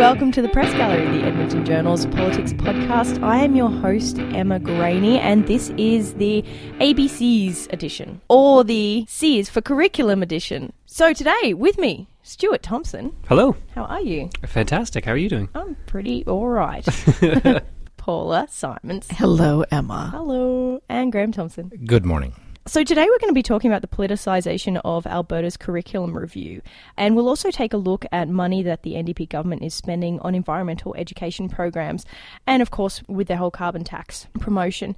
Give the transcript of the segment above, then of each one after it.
welcome to the Press Gallery, the Edmonton Journal's politics podcast. I am your host, Emma Graney, and this is the ABC's edition, or the C is for curriculum edition. So today, with me, Stuart Thomson. Hello. How are you? Fantastic. How are you doing? I'm pretty alright. Paula Simons. Hello, Emma. Hello. And Graham Thomson. Good morning. So, today we're going to be talking about the politicisation of Alberta's curriculum review, and we'll also take a look at money that the NDP government is spending on environmental education programs, and of course, with their whole carbon tax promotion.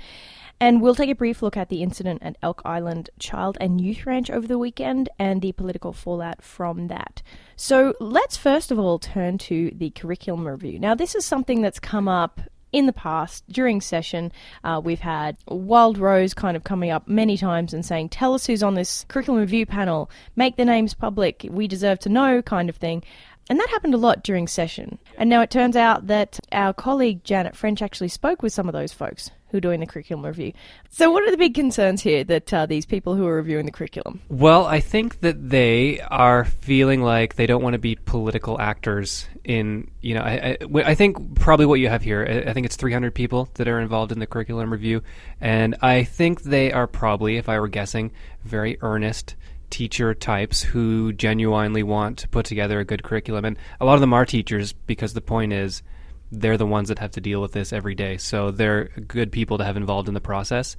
And we'll take a brief look at the incident at Elk Island Child and Youth Ranch over the weekend and the political fallout from that. So, let's first of all turn to the curriculum review. Now, this is something that's come up in the past, during session, uh, we've had Wildrose kind of coming up many times and saying, Tell us who's on this curriculum review panel, make the names public, we deserve to know, kind of thing. And that happened a lot during session. And now it turns out that our colleague Janet French actually spoke with some of those folks who are doing the curriculum review. So, what are the big concerns here that uh, these people who are reviewing the curriculum? Well, I think that they are feeling like they don't want to be political actors in, you know, I, I, I think probably what you have here, I, I think it's 300 people that are involved in the curriculum review. And I think they are probably, if I were guessing, very earnest teacher types who genuinely want to put together a good curriculum. And a lot of them are teachers because the point is they're the ones that have to deal with this every day. So they're good people to have involved in the process.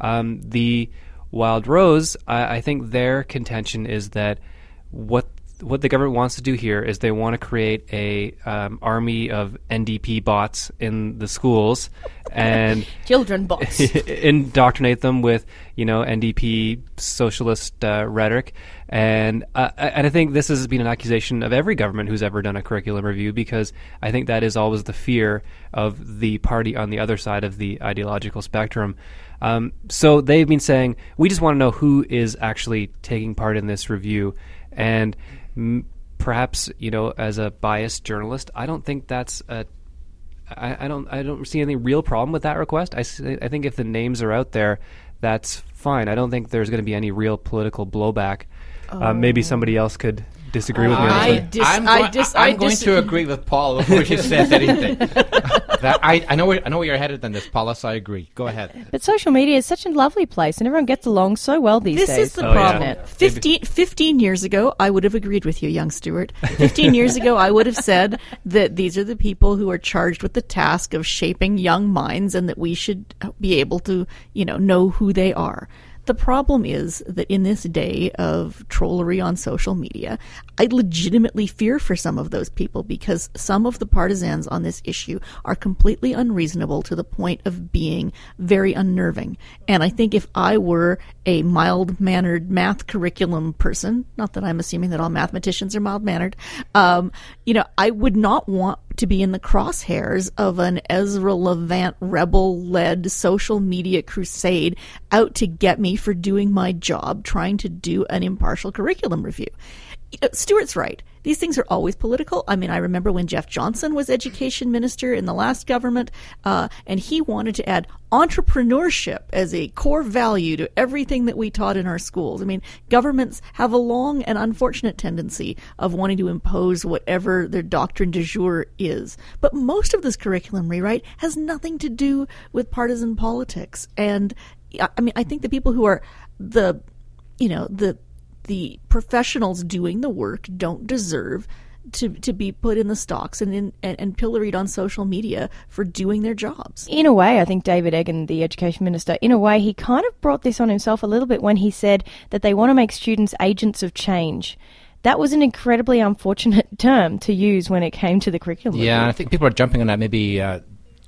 Um, the Wildrose, I, I think their contention is that what what the government wants to do here is they want to create a um, army of NDP bots in the schools and Children bots. indoctrinate them with you know NDP socialist uh, rhetoric, and uh, and I think this has been an accusation of every government who's ever done a curriculum review because I think that is always the fear of the party on the other side of the ideological spectrum. Um, so they've been saying we just want to know who is actually taking part in this review, and m- perhaps you know as a biased journalist, I don't think that's a I, I, don't I don't see any real problem with that request. I, I think if the names are out there, that's fine. I don't think there's going to be any real political blowback. Oh. Uh, maybe somebody else could disagree with me. I, I dis- I'm, I going, dis- I'm I going dis- to agree with Paul before she says anything. that, I, I know where, I know where you're headed on this, Paula. So I agree. Go ahead. But social media is such a lovely place, and everyone gets along so well these This days. This is the Oh, yeah. problem. 15, 15 years ago, I would have agreed with you, young Stuart. 15 years ago, I would have said that these are the people who are charged with the task of shaping young minds and that we should be able to, you know, know who they are. The problem is that in this day of trollery on social media, I legitimately fear for some of those people because some of the partisans on this issue are completely unreasonable to the point of being very unnerving. And I think if I were a mild mannered math curriculum person, not that I'm assuming that all mathematicians are mild mannered, um, you know, I would not want to be in the crosshairs of an Ezra Levant rebel led social media crusade out to get me for doing my job trying to do an impartial curriculum review. Uh, Stuart's right. These things are always political. I mean, I remember when Jeff Johnson was education minister in the last government, uh, and he wanted to add entrepreneurship as a core value to everything that we taught in our schools. I mean, governments have a long and unfortunate tendency of wanting to impose whatever their doctrine du jour is. But most of this curriculum rewrite has nothing to do with partisan politics. And I I mean, I think the people who are the, you know, the the professionals doing the work don't deserve to to be put in the stocks and in and, and pilloried on social media for doing their jobs. in a way, I think David Eggen, the education minister, in a way, he kind of brought this on himself a little bit when he said that they want to make students agents of change. That was an incredibly unfortunate term to use when it came to the curriculum. Yeah. I think people are jumping on that maybe uh,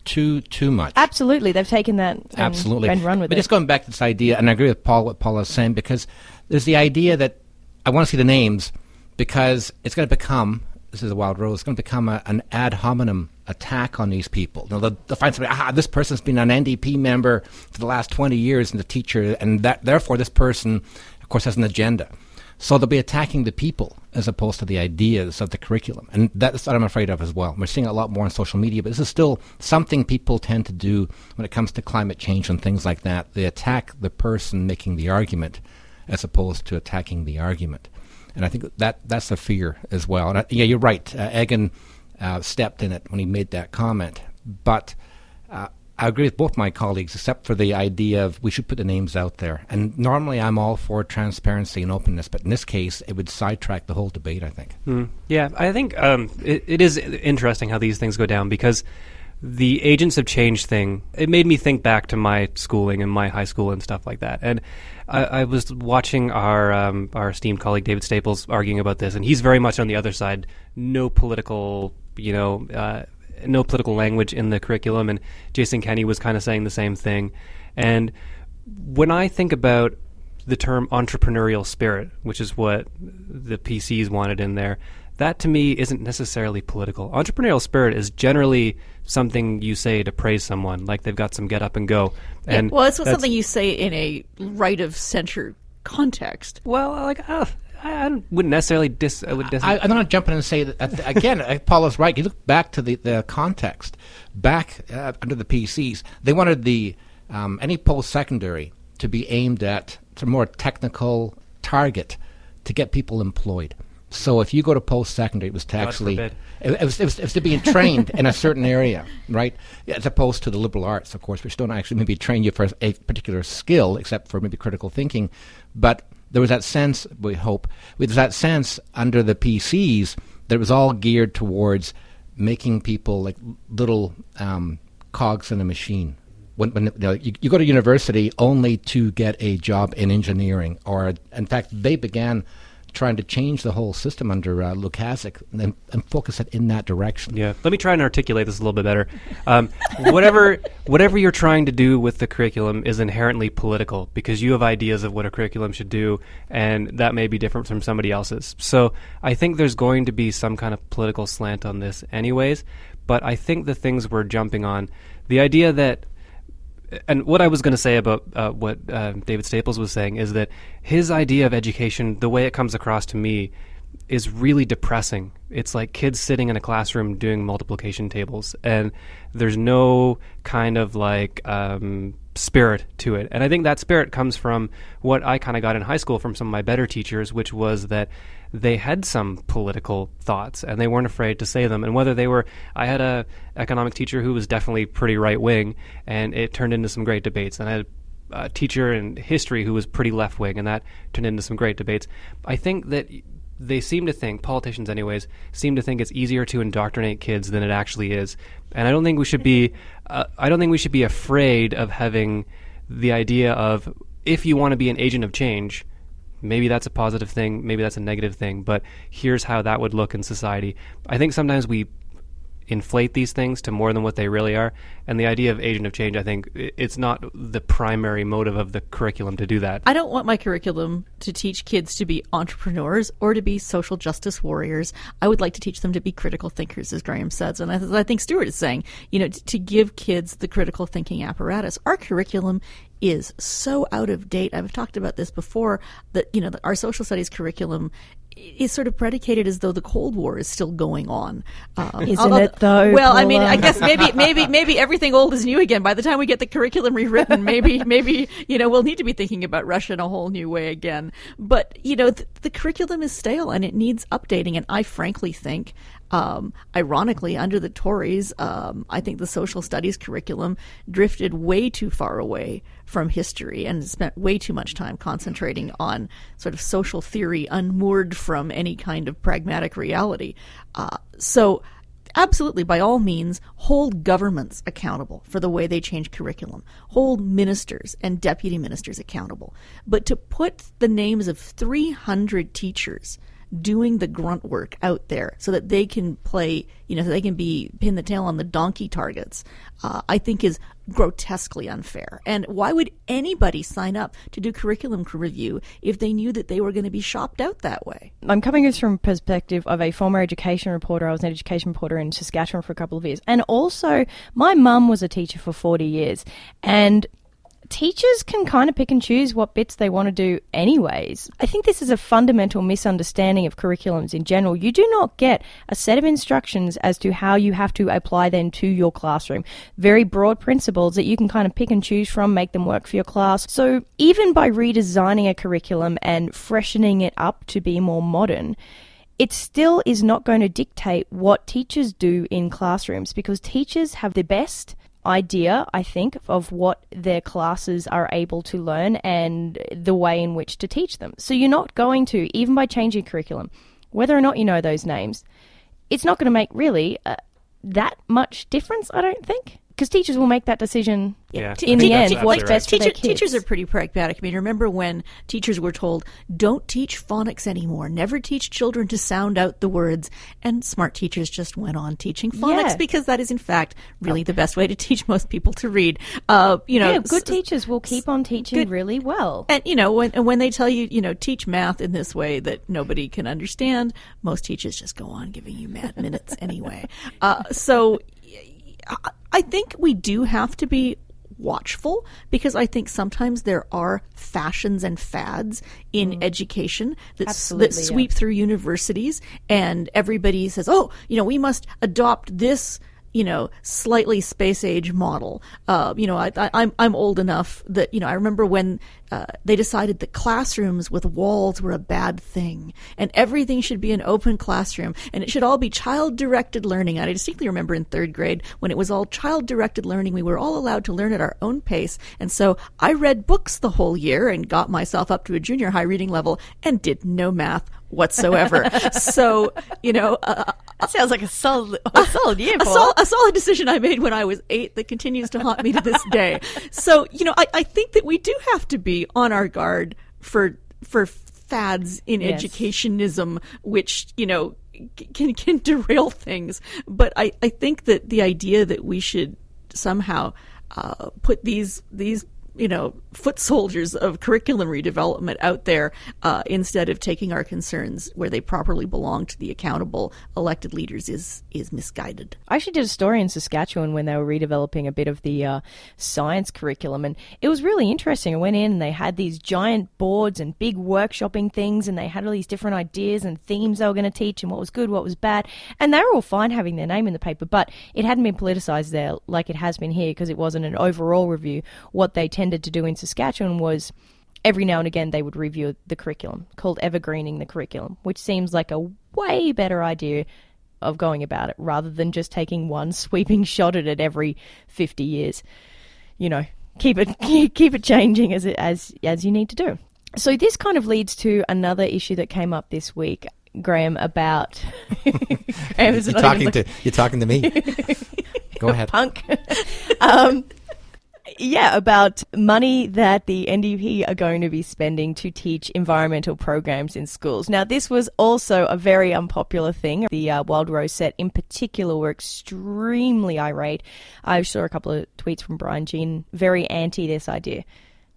too too much. absolutely, they've taken that and, Absolutely. and run with but it. But just going back to this idea, and I agree with Paul what Paul is saying because there's the idea that I want to see the names because it's going to become this is a wild rose. It's going to become a, an ad hominem attack on these people. They'll, they'll find somebody. Ah, this person's been an NDP member for the last twenty years and the teacher, and that therefore this person, of course, has an agenda. So they'll be attacking the people as opposed to the ideas of the curriculum. And that's what I'm afraid of as well. We're seeing a lot more on social media, but this is still something people tend to do when it comes to climate change and things like that. They attack the person making the argument as opposed to attacking the argument. And I think that that's a fear as well. And I, yeah, you're right. Uh, Eggen uh, stepped in it when he made that comment. But uh, I agree with both my colleagues, except for the idea of we should put the names out there. And normally I'm all for transparency and openness, but in this case, it would sidetrack the whole debate, I think. Mm, yeah, I think um, it, it is interesting how these things go down because the agents of change thing, it made me think back to my schooling and my high school and stuff like that. And I, I was watching our um, our esteemed colleague David Staples arguing about this, and he's very much on the other side. No political, you know, uh, no political language in the curriculum, and Jason Kenney was kind of saying the same thing. And when I think about the term entrepreneurial spirit, which is what the PCs wanted in there, that to me isn't necessarily political. Entrepreneurial spirit is generally something you say to praise someone, like they've got some get up and go. And yeah, well, it's something you say in a right of censure context. Well, like, uh, I, I wouldn't necessarily dis. I would dis- I, I'm not jumping in and say that again. Uh, Paul is right. You look back to the, the context. Back uh, under the PCs, they wanted the um, any post secondary to be aimed at a more technical target to get people employed. So if you go to post secondary, it was to actually it, it, was, it, was, it was to being trained in a certain area, right? As opposed to the liberal arts, of course, which don't actually maybe train you for a particular skill, except for maybe critical thinking. But there was that sense, we hope, there was that sense under the PCs that it was all geared towards making people like little um, cogs in a machine. When, when you, know, you, you go to university only to get a job in engineering, or in fact, they began trying to change the whole system under uh, Lukaszuk and, and focus it in that direction. Yeah, let me try and articulate this a little bit better. Um, whatever whatever you're trying to do with the curriculum is inherently political because you have ideas of what a curriculum should do, and that may be different from somebody else's. So I think there's going to be some kind of political slant on this, anyways. But I think the things we're jumping on, the idea that and what I was going to say about uh, what uh, David Staples was saying is that his idea of education, the way it comes across to me, is really depressing. It's like kids sitting in a classroom doing multiplication tables, and there's no kind of like um, spirit to it. And I think that spirit comes from what I kind of got in high school from some of my better teachers, which was that they had some political thoughts and they weren't afraid to say them. And whether they were, I had a economic teacher who was definitely pretty right wing, and it turned into some great debates. And I had a teacher in history who was pretty left wing, and that turned into some great debates. I think that they seem to think politicians anyways seem to think it's easier to indoctrinate kids than it actually is. And i don't think we should be uh, i don't think we should be afraid of having the idea of if you want to be an agent of change maybe that's a positive thing maybe that's a negative thing but here's how that would look in society. I think sometimes we inflate these things to more than what they really are. And the idea of agent of change, I think, it's not the primary motive of the curriculum to do that. I don't want my curriculum to teach kids to be entrepreneurs or to be social justice warriors. I would like to teach them to be critical thinkers, as Graham says. And I, I think Stuart is saying, you know, to give kids the critical thinking apparatus. Our curriculum is so out of date. I've talked about this before that, you know, our social studies curriculum is sort of predicated as though the Cold War is still going on. Um, Isn't although, it though? Well, I mean, I guess maybe, maybe, maybe everything old is new again. By the time we get the curriculum rewritten, maybe, maybe you know, we'll need to be thinking about Russia in a whole new way again. But you know, th- the curriculum is stale and it needs updating. And I frankly think um, ironically, under the Tories, um, I think the social studies curriculum drifted way too far away from history and spent way too much time concentrating on sort of social theory unmoored from any kind of pragmatic reality. Uh, so, absolutely, by all means, hold governments accountable for the way they change curriculum, hold ministers and deputy ministers accountable. But to put the names of 300 teachers doing the grunt work out there so that they can play, you know, so they can be pin the tail on the donkey targets, uh, I think is grotesquely unfair. And why would anybody sign up to do curriculum review if they knew that they were going to be shopped out that way? I'm coming at from a perspective of a former education reporter. I was an education reporter in Saskatchewan for a couple of years. And also, my mum was a teacher for 40 years. And teachers can kind of pick and choose what bits they want to do anyways. I think this is a fundamental misunderstanding of curriculums in general. You do not get a set of instructions as to how you have to apply them to your classroom. Very broad principles that you can kind of pick and choose from, make them work for your class. So even by redesigning a curriculum and freshening it up to be more modern, it still is not going to dictate what teachers do in classrooms because teachers have the best idea, I think, of what their classes are able to learn and the way in which to teach them. So you're not going to, even by changing curriculum, whether or not you know those names, it's not going to make really uh, that much difference, I don't think because teachers will make that decision Yeah, in I the end that's what's absolutely best for Teacher, their kids. teachers are pretty pragmatic. I mean, remember when teachers were told, don't teach phonics anymore, never teach children to sound out the words, and smart teachers just went on teaching phonics Yeah. because that is, in fact, really the best way to teach most people to read. Uh, you know, yeah, good s- teachers will keep on teaching good- really well. And you know when when they tell you you know teach math in this way that nobody can understand, most teachers just go on giving you math minutes anyway. Uh, so I- I think we do have to be watchful because I think sometimes there are fashions and fads in mm-hmm. education that, s- that yeah. sweep through universities and everybody says, oh, you know, we must adopt this you know, slightly space age model. Uh, you know, I, I, I'm I'm old enough that you know I remember when uh, they decided that classrooms with walls were a bad thing, and everything should be an open classroom, and it should all be child directed learning. And I distinctly remember in third grade when it was all child directed learning, we were all allowed to learn at our own pace, and so I read books the whole year and got myself up to a junior high reading level and did no math whatsoever. so you know. Uh, That sounds like a solid, a solid year, a, sol- a solid decision I made when I was eight that continues to haunt me to this day. So, you know, I, I think that we do have to be on our guard for for fads in Yes. educationism, which you know can can derail things. But I, I think that the idea that we should somehow uh, put these these you know foot soldiers of curriculum redevelopment out there uh, instead of taking our concerns where they properly belong to the accountable elected leaders is is misguided. I actually did a story in Saskatchewan when they were redeveloping a bit of the uh, science curriculum, and it was really interesting. I went in and they had these giant boards and big workshopping things, and they had all these different ideas and themes they were going to teach, and what was good, what was bad, and they were all fine having their name in the paper, but it hadn't been politicized there like it has been here because it wasn't an overall review. What they tended to do in Saskatchewan was every now and again they would review the curriculum called evergreening the curriculum which seems like a way better idea of going about it rather than just taking one sweeping shot at it every 50 years you know keep it keep it changing as it as as you need to do so this kind of leads to another issue that came up this week Graham about You're talking to you're talking to me. Go ahead. punk. um, yeah, about money that the NDP are going to be spending to teach environmental programs in schools. Now, this was also a very unpopular thing. The uh, Wildrose set in particular were extremely irate. I saw a couple of tweets from Brian Jean, very anti this idea.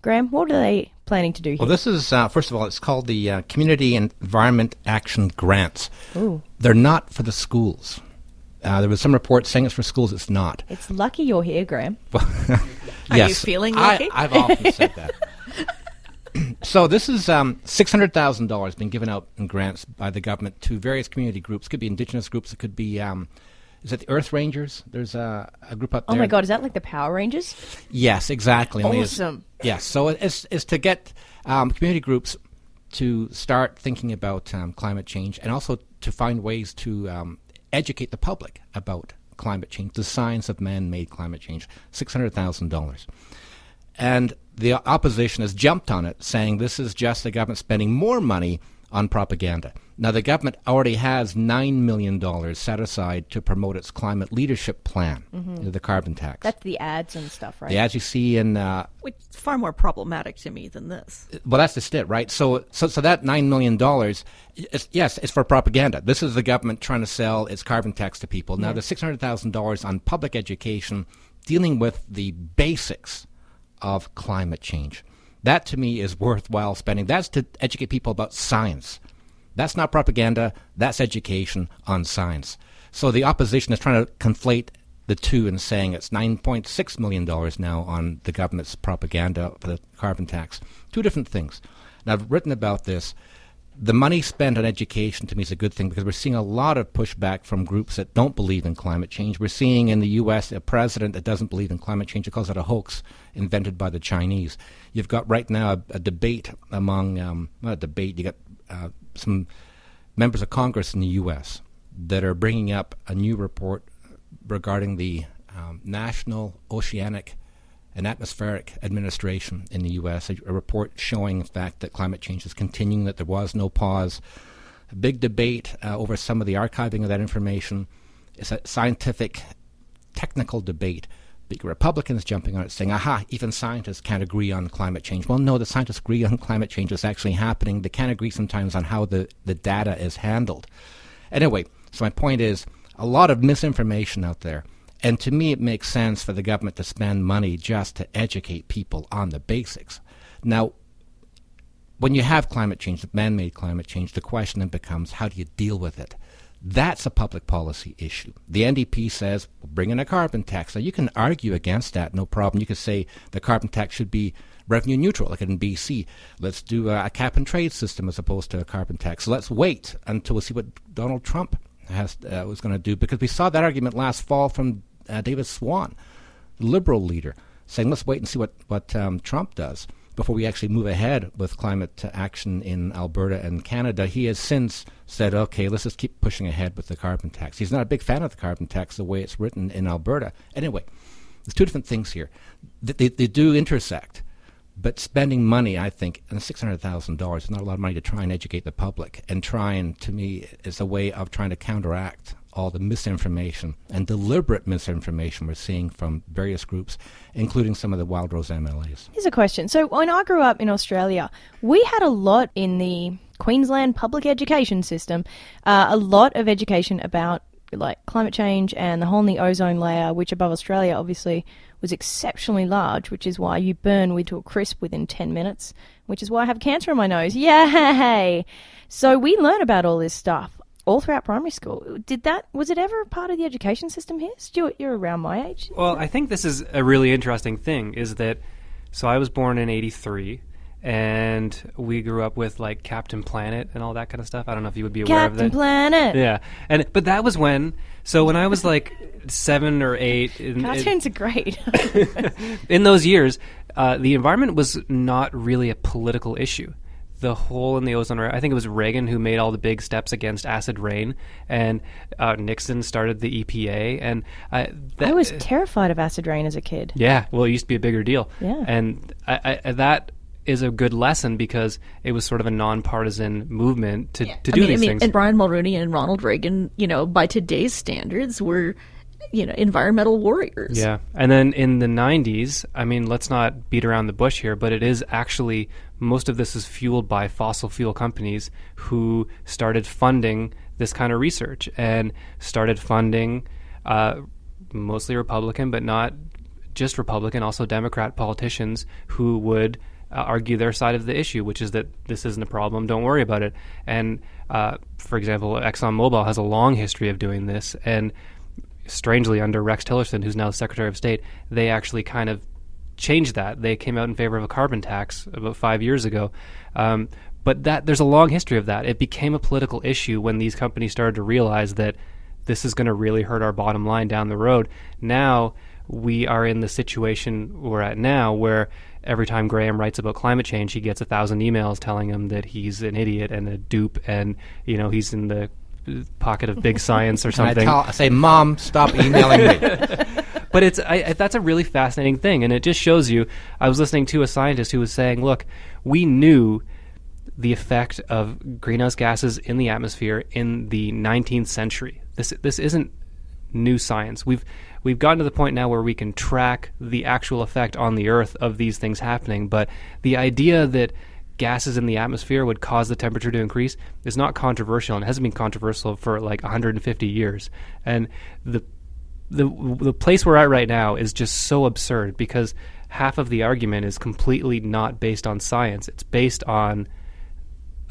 Graham, what are they planning to do here? Well, this is uh, first of all, it's called the uh, Community Environment Action Grants. Ooh. They're not for the schools. Uh, there was some reports saying it's for schools. It's not. it's lucky you're here, Graham. Are you feeling I- lucky? I've often said that. so this is um, six hundred thousand dollars being given out in grants by the government to various community groups. Could be indigenous groups. It could be. Um, is it the Earth Rangers? There's a, a group up there. Oh my god, is that like the Power Rangers? Yes, exactly. Awesome. Yes, so it's, it's to get um, community groups to start thinking about um, climate change and also to find ways to um, educate the public about climate change, the science of man-made climate change. Six hundred thousand dollars, and the opposition has jumped on it, saying this is just the government spending more money on propaganda. Now, the government already has $9 million set aside to promote its climate leadership plan, the carbon tax. That's the ads and stuff, right? The ads you see in uh, Which is far more problematic to me than this. well, that's just it, right? So, so, so that nine million dollars, it's, yes, it's for propaganda. This is the government trying to sell its carbon tax to people. Now, the six hundred thousand dollars on public education, dealing with the basics of climate change. That to me is worthwhile spending. That's to educate people about science. That's not propaganda. That's education on science. So the opposition is trying to conflate the two and saying it's $9.6 million now on the government's propaganda for the carbon tax. Two different things. And I've written about this. The money spent on education to me is a good thing because we're seeing a lot of pushback from groups that don't believe in climate change. We're seeing in the U.S. a president that doesn't believe in climate change. He calls it a hoax invented by the Chinese. You've got right now a, a debate among, um, not a debate, you got uh, some members of Congress in the U.S. that are bringing up a new report regarding the um, National Oceanic and Atmospheric Administration in the U.S., a, a, report showing, in fact, that climate change is continuing, that there was no pause. A big debate uh, over some of the archiving of that information. It's a scientific, technical debate. Big Republicans jumping on it saying, aha, even scientists can't agree on climate change. Well, no, the scientists agree on climate change is actually happening. They can't agree sometimes on how the, the data is handled. Anyway, so my point is a lot of misinformation out there. And to me, it makes sense for the government to spend money just to educate people on the basics. Now, when you have climate change, man made climate change, the question then becomes how do you deal with it? That's a public policy issue. The NDP says, we'll bring in a carbon tax. Now, you can argue against that, no problem. You could say the carbon tax should be revenue neutral, like in BC. Let's do a, cap and trade system as opposed to a carbon tax. So let's wait until we see what Donald Trump has uh, was going to do because we saw that argument last fall from uh, David Swann, Liberal leader, saying let's wait and see what what um, Trump does before we actually move ahead with climate action in Alberta and Canada. He has since said, okay, let's just keep pushing ahead with the carbon tax. He's not a big fan of the carbon tax the way it's written in Alberta. Anyway, there's two different things here. They, they, they do intersect. But spending money, I think, and six hundred thousand dollars is not a lot of money to try and educate the public, and trying to me is a way of trying to counteract all the misinformation and deliberate misinformation we're seeing from various groups, including some of the Wildrose MLAs. Here's a question. So when I grew up in Australia, we had a lot in the Queensland public education system, uh, a lot of education about like climate change and the hole in the ozone layer, which above Australia obviously was exceptionally large, which is why you burn wood to a crisp within 10 minutes, which is why I have cancer in my nose. Yay! So we learn about all this stuff all throughout primary school. Did that, was it ever a part of the education system here? Stuart, you're around my age. Well, I think this is a really interesting thing is that, so I was born in 83 and we grew up with like Captain Planet and all that kind of stuff. I don't know if you would be aware Captain of that. Captain Planet. Yeah, and but that was when. So when I was like seven or eight, in, cartoons are great. in those years, uh, the environment was not really a political issue. The hole in the ozone layer. I think it was Reagan who made all the big steps against acid rain, and uh, Nixon started the EPA. And uh, that, I was terrified of acid rain as a kid. Yeah, well, it used to be a bigger deal. Yeah, and I, I, that is a good lesson because it was sort of a nonpartisan movement to, yeah. to do I mean, these I mean, things. And Brian Mulroney and Ronald Reagan, you know, by today's standards, were you know environmental warriors. Yeah, and then in the '90s, I mean, let's not beat around the bush here, but it is actually most of this is fueled by fossil fuel companies who started funding this kind of research and started funding. Uh, mostly Republican, but not just Republican, also Democrat politicians who would uh, argue their side of the issue, which is that this isn't a problem, don't worry about it. And uh, for example, ExxonMobil has a long history of doing this, and strangely, under Rex Tillerson, who's now Secretary of State, they actually kind of changed that. They came out in favor of a carbon tax about five years ago. Um, but that there's a long history of that. It became a political issue when these companies started to realize that this is going to really hurt our bottom line down the road. Now we are in the situation we're at now where every time Graham writes about climate change, he gets a thousand emails telling him that he's an idiot and a dupe, and you know he's in the pocket of big science or something. I, tell, I, say, Mom, stop emailing me. but it's I, that's a really fascinating thing, and it just shows you. I was listening to a scientist who was saying, "Look, we knew." The effect of greenhouse gases in the atmosphere in the 19th century. This this isn't new science. We've we've gotten to the point now where we can track the actual effect on the Earth of these things happening. But the idea that gases in the atmosphere would cause the temperature to increase is not controversial and hasn't been controversial for like 150 years. And the the the place we're at right now is just so absurd because half of the argument is completely not based on science. It's based on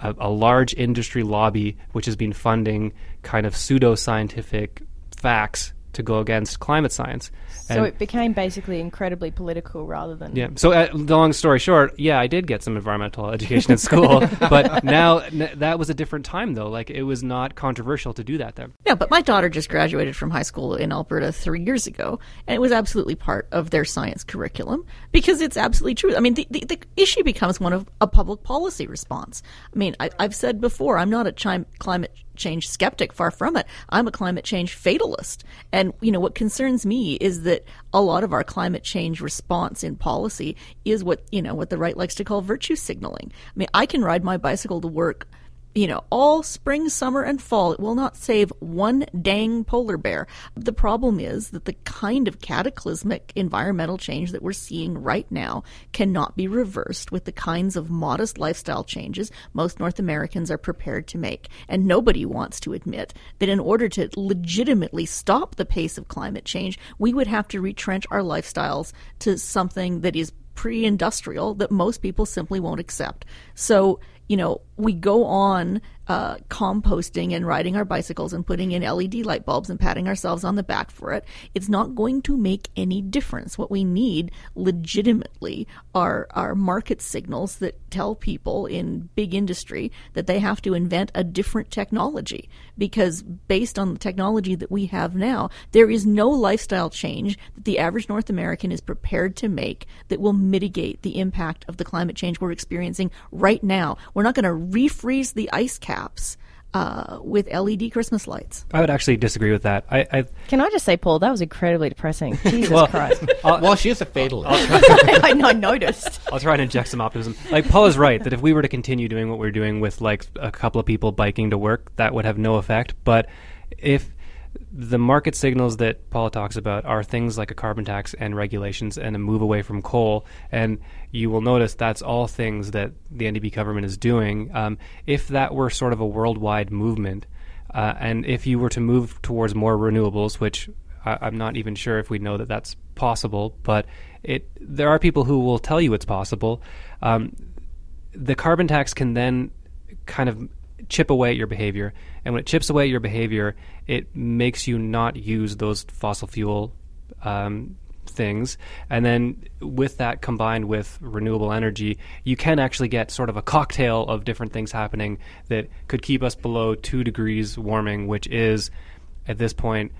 a, a large industry lobby which has been funding kind of pseudo scientific facts to go against climate science. So and it became basically incredibly political rather than. Yeah. So, uh, the long story short, yeah, I did get some environmental education at school, but now n- that was a different time, though. Like, it was not controversial to do that then. Yeah, but my daughter just graduated from high school in Alberta three years ago, and it was absolutely part of their science curriculum because it's absolutely true. I mean, the, the, the issue becomes one of a public policy response. I mean, I, have said before, I'm not a chime, climate change skeptic. Far from it. I'm a climate change fatalist. And, you know, what concerns me is that a lot of our climate change response in policy is what, you know, what the right likes to call virtue signaling. I mean, I can ride my bicycle to work you know, all spring, summer, and fall. It will not save one dang polar bear. The problem is that the kind of cataclysmic environmental change that we're seeing right now cannot be reversed with the kinds of modest lifestyle changes most North Americans are prepared to make. And nobody wants to admit that in order to legitimately stop the pace of climate change, we would have to retrench our lifestyles to something that is pre industrial that most people simply won't accept. So, you know, we go on uh, composting and riding our bicycles and putting in LED light bulbs and patting ourselves on the back for it, it's not going to make any difference. What we need legitimately are, are market signals that tell people in big industry that they have to invent a different technology. Because based on the technology that we have now, there is no lifestyle change that the average North American is prepared to make that will mitigate the impact of the climate change we're experiencing right now. We're not going to refreeze the ice cap caps uh, with LED Christmas lights. I would actually disagree with that. I, I Can I just say, Paul, that was incredibly depressing. Jesus well, Christ. well, she is a fatalist. I, I noticed. I'll try and inject some optimism. Like, Paul is right that if we were to continue doing what we're doing with, like, a couple of people biking to work, that would have no effect. But if the market signals that Paul talks about are things like a carbon tax and regulations and a move away from coal. And you will notice that's all things that the NDP government is doing. Um, if that were sort of a worldwide movement, uh, and if you were to move towards more renewables, which I, am not even sure if we know that that's possible, but it there are people who will tell you it's possible. Um, the carbon tax can then kind of chip away at your behavior. And when it chips away at your behavior, it makes you not use those fossil fuel um, things. And then with that combined with renewable energy, you can actually get sort of a cocktail of different things happening that could keep us below two degrees warming, which is at this point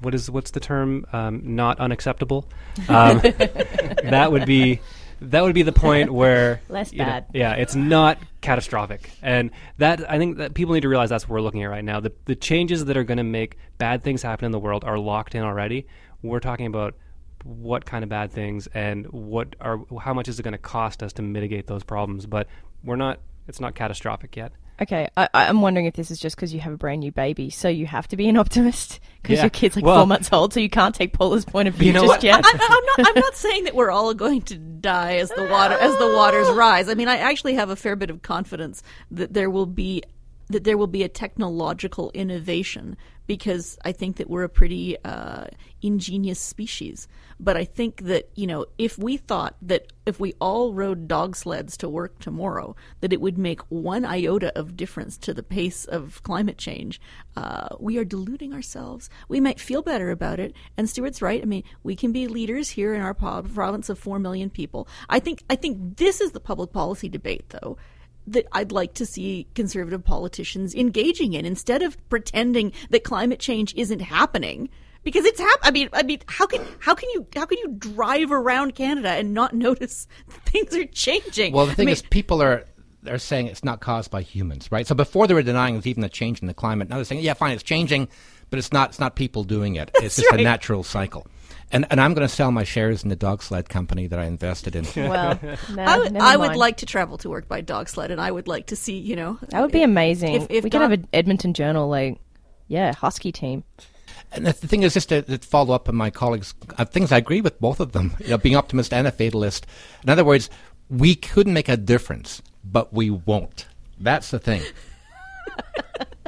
what is what's the term? Um, not unacceptable. Um, that would be that would be the point where less bad. Know, yeah, it's not catastrophic, and that I think that people need to realize that's what we're looking at right now. The the changes that are going to make bad things happen in the world are locked in already. We're talking about what kind of bad things and what are how much is it going to cost us to mitigate those problems, but we're not. It's not catastrophic yet. Okay, I, am wondering if this is just because you have a brand new baby, so you have to be an optimist because yeah. your kid's like well, four months old, so you can't take Paula's point of view you know just what? yet. I, am not. I'm not saying that we're all going to die as the water as the waters rise. I mean, I actually have a fair bit of confidence that there will be that there will be a technological innovation because I think that we're a pretty uh, ingenious species. But I think that, you know, if we thought that if we all rode dog sleds to work tomorrow, that it would make one iota of difference to the pace of climate change, uh, we are deluding ourselves. We might feel better about it. And Stuart's right. I mean, we can be leaders here in our province of 4 million people. I think, I think this is the public policy debate, though that I'd like to see conservative politicians engaging in instead of pretending that climate change isn't happening because it's hap- I mean, I mean, how can how can you how can you drive around Canada and not notice things are changing? Well, the thing I mean, is, people are they're saying it's not caused by humans, right? So before they were denying there's even a change in the climate, now they're saying, yeah, fine, it's changing, but it's not it's not people doing it. it's just right. a natural cycle. And, and I'm going to sell my shares in the dog sled company that I invested in. well, no, I would, I would like to travel to work by dog sled, and I would like to see, you know, that would be amazing. If, if we not, could have an Edmonton Journal, like, yeah, Husky team. And the thing is, just to, to follow up on my colleagues' uh, things, I agree with both of them. You know, being optimist and a fatalist. In other words, we couldn't make a difference, but we won't. That's the thing.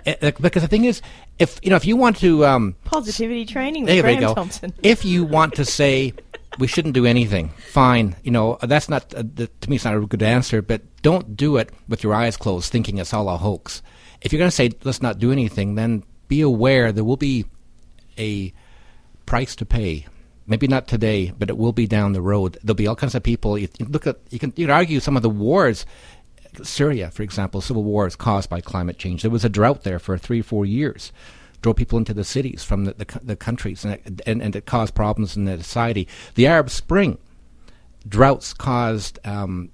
It- it- because the thing is, if you know, if you want to, um, Positivity training with there Graham go. Thomson. If you want to say we shouldn't do anything, fine. You know, that's not uh, the, to me. It's not a good answer. But don't do it with your eyes closed, thinking it's all a hoax. If you're going to say let's not do anything, then be aware there will be a price to pay. Maybe not today, but it will be down the road. There'll be all kinds of people. You, you look at you can you can argue some of the wars. Syria, for example, civil war is caused by climate change. There was a drought there for three, four years, drove people into the cities from the, the, the countries, and it, and, and it caused problems in the society. The Arab Spring, droughts caused um,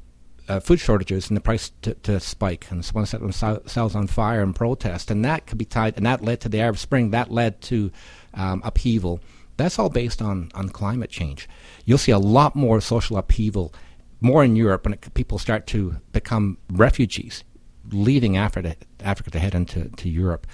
uh, food shortages and the price to, to spike, and someone set themselves on fire in protest, and that could be tied, and that led to the Arab Spring, that led to um, upheaval. That's all based on, on climate change. You'll see a lot more social upheaval, more in Europe, when it, people start to become refugees, leaving Africa, Africa to head into to Europe.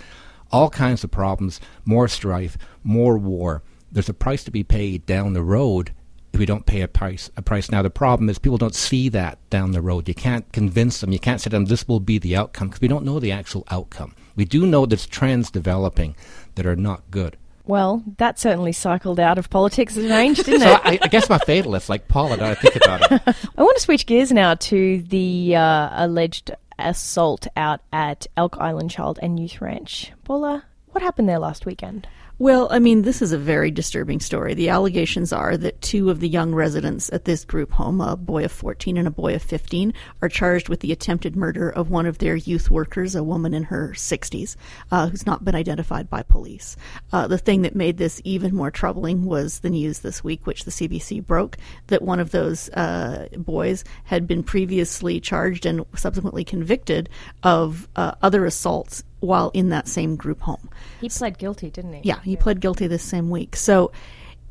All kinds of problems, more strife, more war. There's a price to be paid down the road if we don't pay a price. A price. Now the problem is people don't see that down the road. You can't convince them. You can't say to them this will be the outcome because we don't know the actual outcome. We do know there's trends developing that are not good. Well, that certainly cycled out of politics and range, didn't so it? I, I guess my fatalist, like Paula, I think about it. I want to switch gears now to the uh, alleged assault out at Elk Island Child and Youth Ranch. Paula, what happened there last weekend? Well, I mean, this is a very disturbing story. The allegations are that two of the young residents at this group home, a boy of 14 and a boy of 15, are charged with the attempted murder of one of their youth workers, a woman in her 60s, uh, who's not been identified by police. Uh, the thing that made this even more troubling was the news this week, which the CBC broke, that one of those uh, boys had been previously charged and subsequently convicted of uh, other assaults while in that same group home. He pled guilty, didn't he? Yeah, he yeah. pled guilty this same week. So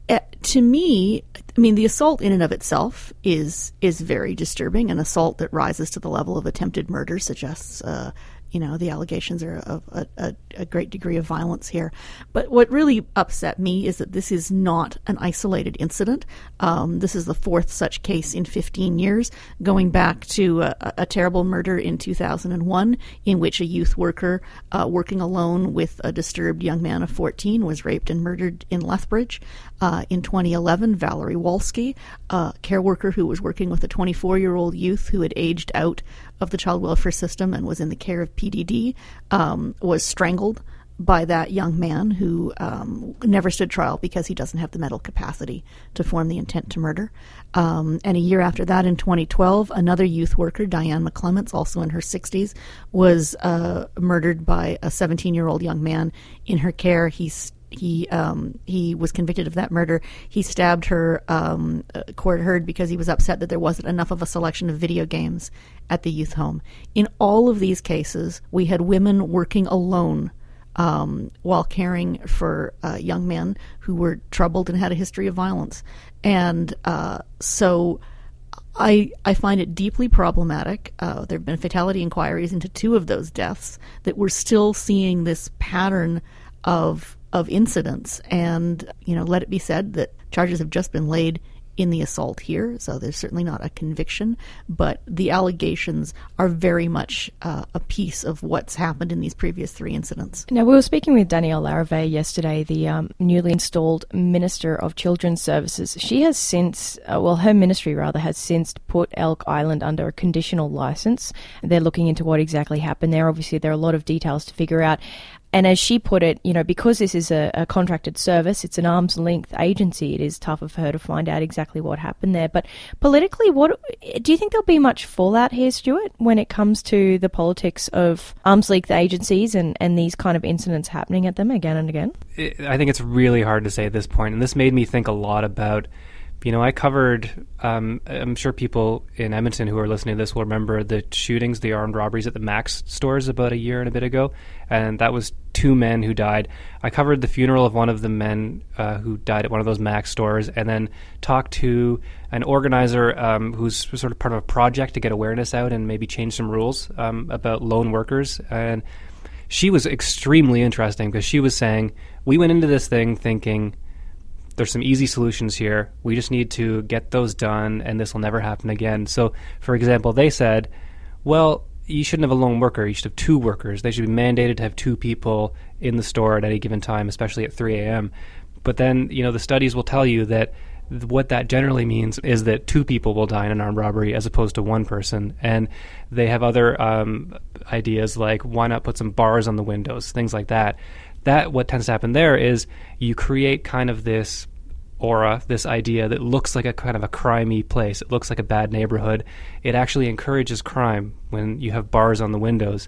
uh, to me, I mean, the assault in and of itself is is very disturbing. An assault that rises to the level of attempted murder suggests uh, you know, the allegations are of a, a, a, great degree of violence here. But what really upset me is that this is not an isolated incident. Um, this is the fourth such case in 15 years, going back to a, a terrible murder in 2001, in which a youth worker uh, working alone with a disturbed young man of 14 was raped and murdered in Lethbridge. Uh, in 2011, Valerie Wolski, a care worker who was working with a 24 year old youth who had aged out of the child welfare system and was in the care of PDD, um, was strangled by that young man who um, never stood trial because he doesn't have the mental capacity to form the intent to murder. Um, and a year after that, in 2012, another youth worker, Diane McClements, also in her 60s, was uh, murdered by a 17 year old young man in her care. He's he um, he was convicted of that murder. He stabbed her. Um, uh, court heard because he was upset that there wasn't enough of a selection of video games at the youth home. In all of these cases, we had women working alone um, while caring for uh, young men who were troubled and had a history of violence, and uh, so. I, I find it deeply problematic. Uh, there have been fatality inquiries into two of those deaths that we're still seeing this pattern of of incidents. And, you know, let it be said that charges have just been laid in the assault here, so there's certainly not a conviction, but the allegations are very much uh, a piece of what's happened in these previous three incidents. Now, we were speaking with Danielle Larivee yesterday, the um, newly installed Minister of Children's Services. She has since, uh, well, her ministry rather, has since put Elk Island under a conditional license. They're looking into what exactly happened there. Obviously, there are a lot of details to figure out. And as she put it, you know, because this is a, a, contracted service, it's an arm's length agency. It is tough of her to find out exactly what happened there. But politically, what do you think there'll be much fallout here, Stuart, when it comes to the politics of arm's length agencies and, and these kind of incidents happening at them again and again? I think it's really hard to say at this point, and this made me think a lot about you know, I covered. Um, I'm sure people in Edmonton who are listening to this will remember the shootings, the armed robberies at the Mac's stores about a year and a bit ago, and that was two men who died. I covered the funeral of one of the men uh, who died at one of those Mac's stores, and then talked to an organizer um, who's sort of part of a project to get awareness out and maybe change some rules um, about lone workers. And she was extremely interesting because she was saying we went into this thing thinking there's some easy solutions here. We just need to get those done, and this will never happen again. So, for example, they said, well, you shouldn't have a lone worker. You should have two workers. They should be mandated to have two people in the store at any given time, especially at 3 a.m. But then, you know, the studies will tell you that what that generally means is that two people will die in an armed robbery as opposed to one person. And they have other um, ideas like why not put some bars on the windows, things like that that what tends to happen there is you create kind of this aura, this idea that looks like a kind of a crimey place. It looks like a bad neighborhood. It actually encourages crime when you have bars on the windows.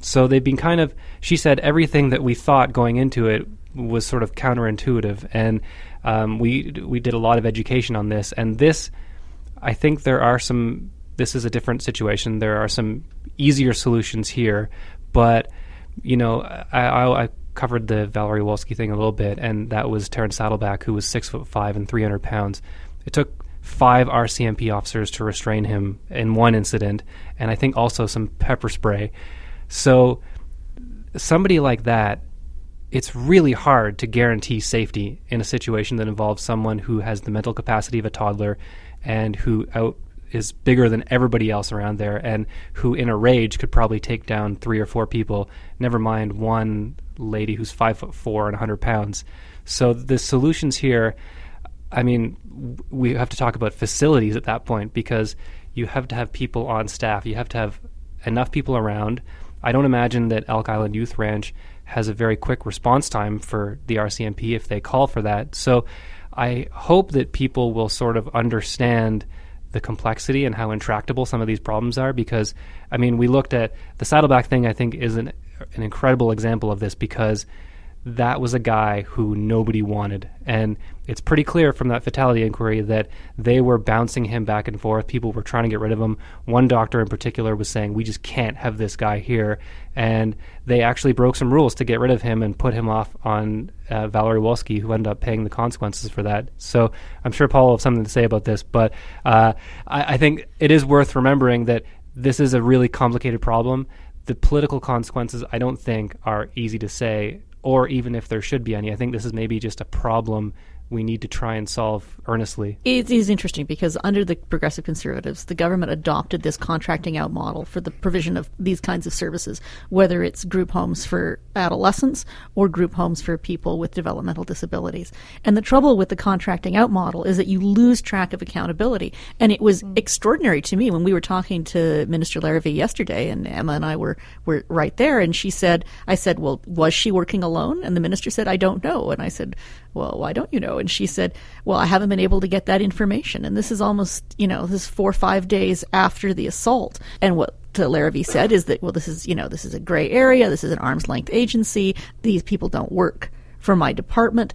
So they've been kind of, she said, everything that we thought going into it was sort of counterintuitive. And um, we, we did a lot of education on this. And this, I think there are some this is a different situation. There are some easier solutions here, but you know, I, I, I covered the Valerie Wolski thing a little bit, and that was Terrence Saddleback, who was six foot five and three hundred pounds. It took five RCMP officers to restrain him in one incident, and I think also some pepper spray. So somebody like that, it's really hard to guarantee safety in a situation that involves someone who has the mental capacity of a toddler and who out is bigger than everybody else around there and who in a rage could probably take down three or four people never mind one lady who's five foot four and 100 pounds. So the solutions here i mean we have to talk about facilities at that point because you have to have people on staff. You have to have enough people around. I don't imagine that elk island youth ranch has a very quick response time for the rcmp if they call for that. So i hope that people will sort of understand the complexity and how intractable some of these problems are because I mean we looked at the Saddleback thing I think is an an incredible example of this because that was a guy who nobody wanted. And it's pretty clear from that fatality inquiry that they were bouncing him back and forth. People were trying to get rid of him. One doctor in particular was saying, We just can't have this guy here. And they actually broke some rules to get rid of him and put him off on uh, Valerie Wolski, who ended up paying the consequences for that. So I'm sure Paula will have something to say about this. But uh, I, I think it is worth remembering that this is a really complicated problem the political consequences I don't think are easy to say or even if there should be any. I think this is maybe just a problem we need to try and solve earnestly. It is interesting because under the progressive conservatives, the government adopted this contracting out model for the provision of these kinds of services, whether it's group homes for adolescents or group homes for people with developmental disabilities. And the trouble with the contracting out model is that you lose track of accountability. And it was mm. extraordinary to me when we were talking to Minister Larivee yesterday, and Emma and I were, were right there, and she said, I said, well, was she working alone? And the minister said, I don't know. And I said, well, why don't you know? And she said, well, I haven't been able to get that information. And this is almost, you know, this is four or five days after the assault. And what Larivee said is that, well, this is, you know, this is a gray area. This is an arm's length agency. These people don't work for my department.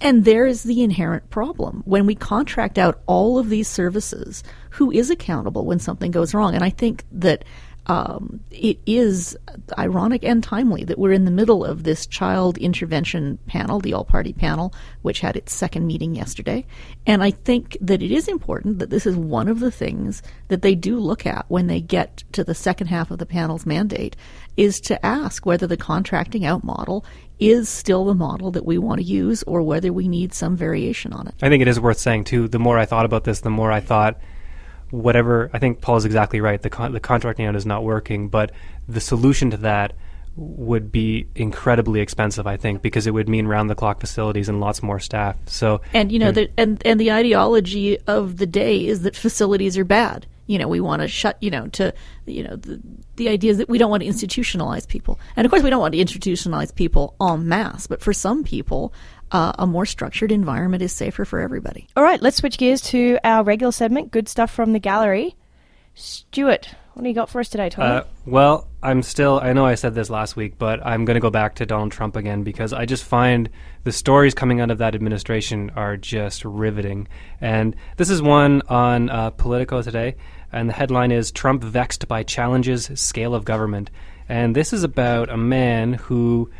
And there is the inherent problem. When we contract out all of these services, who is accountable when something goes wrong? And I think that um, it is ironic and timely that we're in the middle of this child intervention panel, the all party panel, which had its second meeting yesterday. And I think that it is important that this is one of the things that they do look at when they get to the second half of the panel's mandate is to ask whether the contracting out model is still the model that we want to use or whether we need some variation on it. I think it is worth saying, too, the more I thought about this, the more I thought whatever. I think Paula is exactly right. The con- the contracting out is not working, but the solution to that would be incredibly expensive. I think because it would mean round the clock facilities and lots more staff. So and you know the, and and the ideology of the day is that facilities are bad. You know, we want to shut. You know, to you know the the idea is that we don't want to institutionalize people, and of course we don't want to institutionalize people en masse. But for some people, uh, a more structured environment is safer for everybody. All right, let's switch gears to our regular segment, Good Stuff from the Gallery. Stuart, what do you got for us today, Tommy? Uh, well, I'm still, I know I said this last week, but I'm going to go back to Donald Trump again because I just find the stories coming out of that administration are just riveting. And this is one on uh, Politico today, and the headline is Trump Vexed by Challenges Scale of Government. And this is about a man who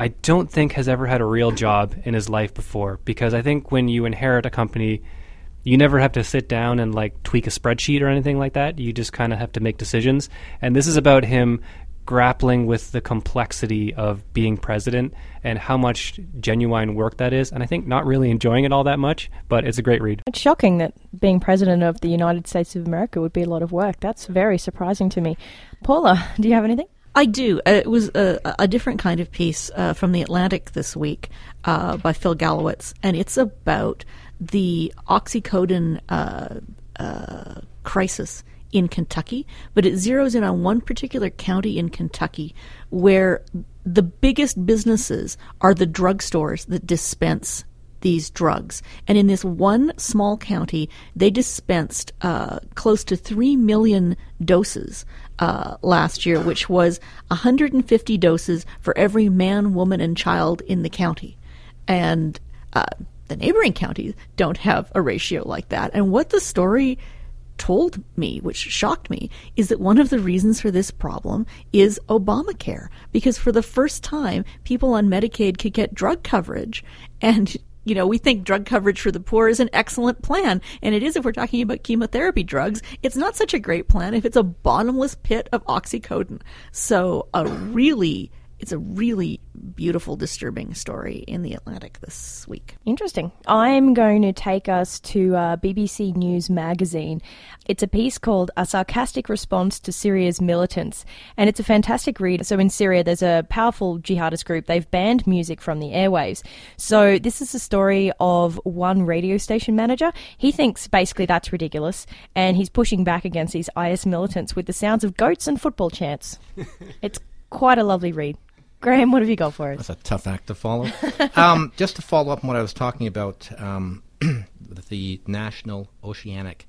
I don't think has ever had a real job in his life before because I think when you inherit a company, you never have to sit down and like tweak a spreadsheet or anything like that. You just kind of have to make decisions. And this is about him grappling with the complexity of being president and how much genuine work that is. And I think not really enjoying it all that much, but it's a great read. It's shocking that being president of the United States of America would be a lot of work. That's very surprising to me. Paula, do you have anything? I do. Uh, it was a, a, different kind of piece uh, from the Atlantic this week uh, by Phil Gallowitz, and it's about the oxycodone uh, uh, crisis in Kentucky. But it zeroes in on one particular county in Kentucky where the biggest businesses are the drugstores that dispense these drugs. And in this one small county, they dispensed uh, close to 3 million doses uh, last year, which was 150 doses for every man, woman, and child in the county. And uh, the neighboring counties don't have a ratio like that. And what the story told me, which shocked me, is that one of the reasons for this problem is Obamacare. Because for the first time, people on Medicaid could get drug coverage. And you know, we think drug coverage for the poor is an excellent plan. And it is if we're talking about chemotherapy drugs. It's not such a great plan if it's a bottomless pit of oxycodone. So a really it's a really beautiful, disturbing story in the Atlantic this week. Interesting. I'm going to take us to uh, BBC News Magazine. It's a piece called A Sarcastic Response to Syria's Militants, and it's a fantastic read. So, in Syria, there's a powerful jihadist group. They've banned music from the airwaves. So, this is a story of one radio station manager. He thinks basically that's ridiculous, and he's pushing back against these IS militants with the sounds of goats and football chants. it's quite a lovely read. Graham, what have you got for us? That's a tough act to follow. um, just to follow up on what I was talking about, um, the National Oceanic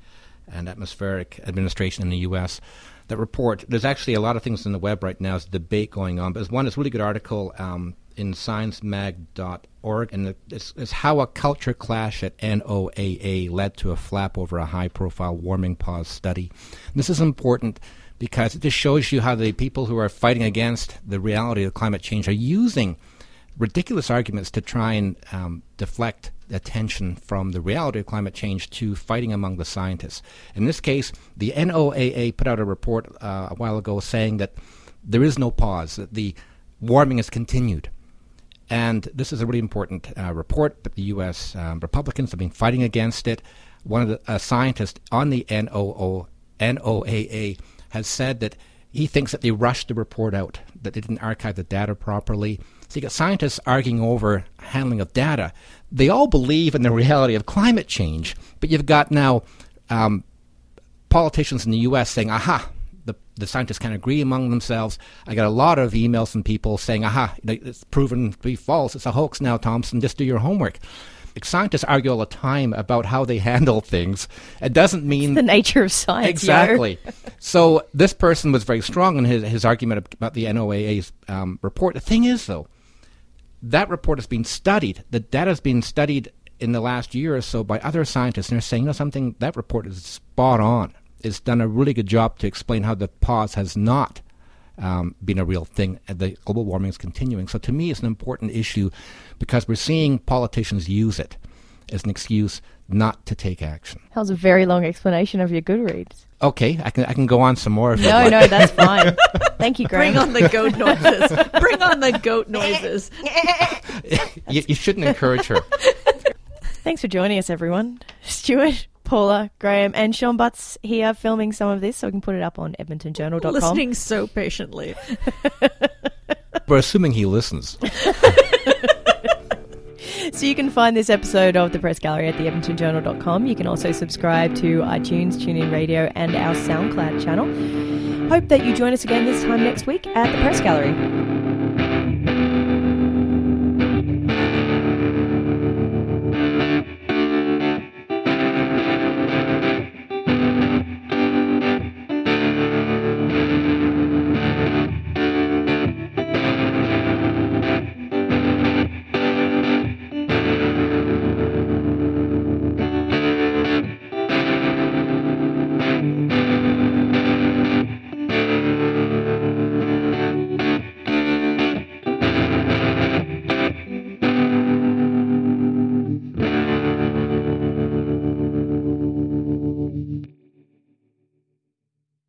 and Atmospheric Administration in the U.S. That report, there's actually a lot of things in the web right now. There's debate going on, but there's one, it's really good article um, in sciencemag.org, and it's, it's how a culture clash at NOAA led to a flap over a high profile warming pause study. And this is important because it just shows you how the people who are fighting against the reality of climate change are using ridiculous arguments to try and um, deflect attention from the reality of climate change to fighting among the scientists. In this case, the NOAA put out a report uh, a while ago saying that there is no pause, that the warming has continued. And this is a really important uh, report, but the U.S. Um, Republicans have been fighting against it. One of the uh, scientists on the NOAA has said that he thinks that they rushed the report out, that they didn't archive the data properly. So you got scientists arguing over handling of data. They all believe in the reality of climate change, but you've got now um, politicians in the U.S. saying, aha, the, the scientists can't agree among themselves. I got a lot of emails from people saying, aha, it's proven to be false. It's a hoax now, Thomson. Just do your homework scientists argue all the time about how they handle things. It doesn't mean it's the nature of science. Exactly. so this person was very strong in his, his argument about the NOAA's um, report. The thing is, though, that report has been studied. The data has been studied in the last year or so by other scientists, and they're saying, you know, something that report is spot on. It's done a really good job to explain how the pause has not um, been a real thing. The global warming is continuing. So to me, it's an important issue because we're seeing politicians use it as an excuse not to take action. That was a very long explanation of your Goodreads. Okay, I can I can go on some more. no, like. no, that's fine. Thank you, Graham. Bring on the goat noises. Bring on the goat noises. you, you shouldn't encourage her. Thanks for joining us, everyone. Stuart, Paula, Graham, and Sean Butts here filming some of this so we can put it up on edmontonjournal.com. Listening so patiently. We're assuming he listens. so you can find this episode of the Press Gallery at the edmontonjournal.com. You can also subscribe to iTunes, TuneIn Radio, and our SoundCloud channel. Hope that you join us again this time next week at the Press Gallery.